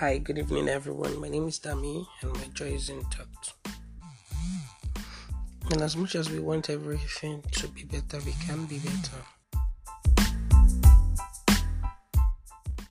Hi, good evening, everyone. My name is Dami, and my joy is intact. And as much as we want everything to be better, we can be better.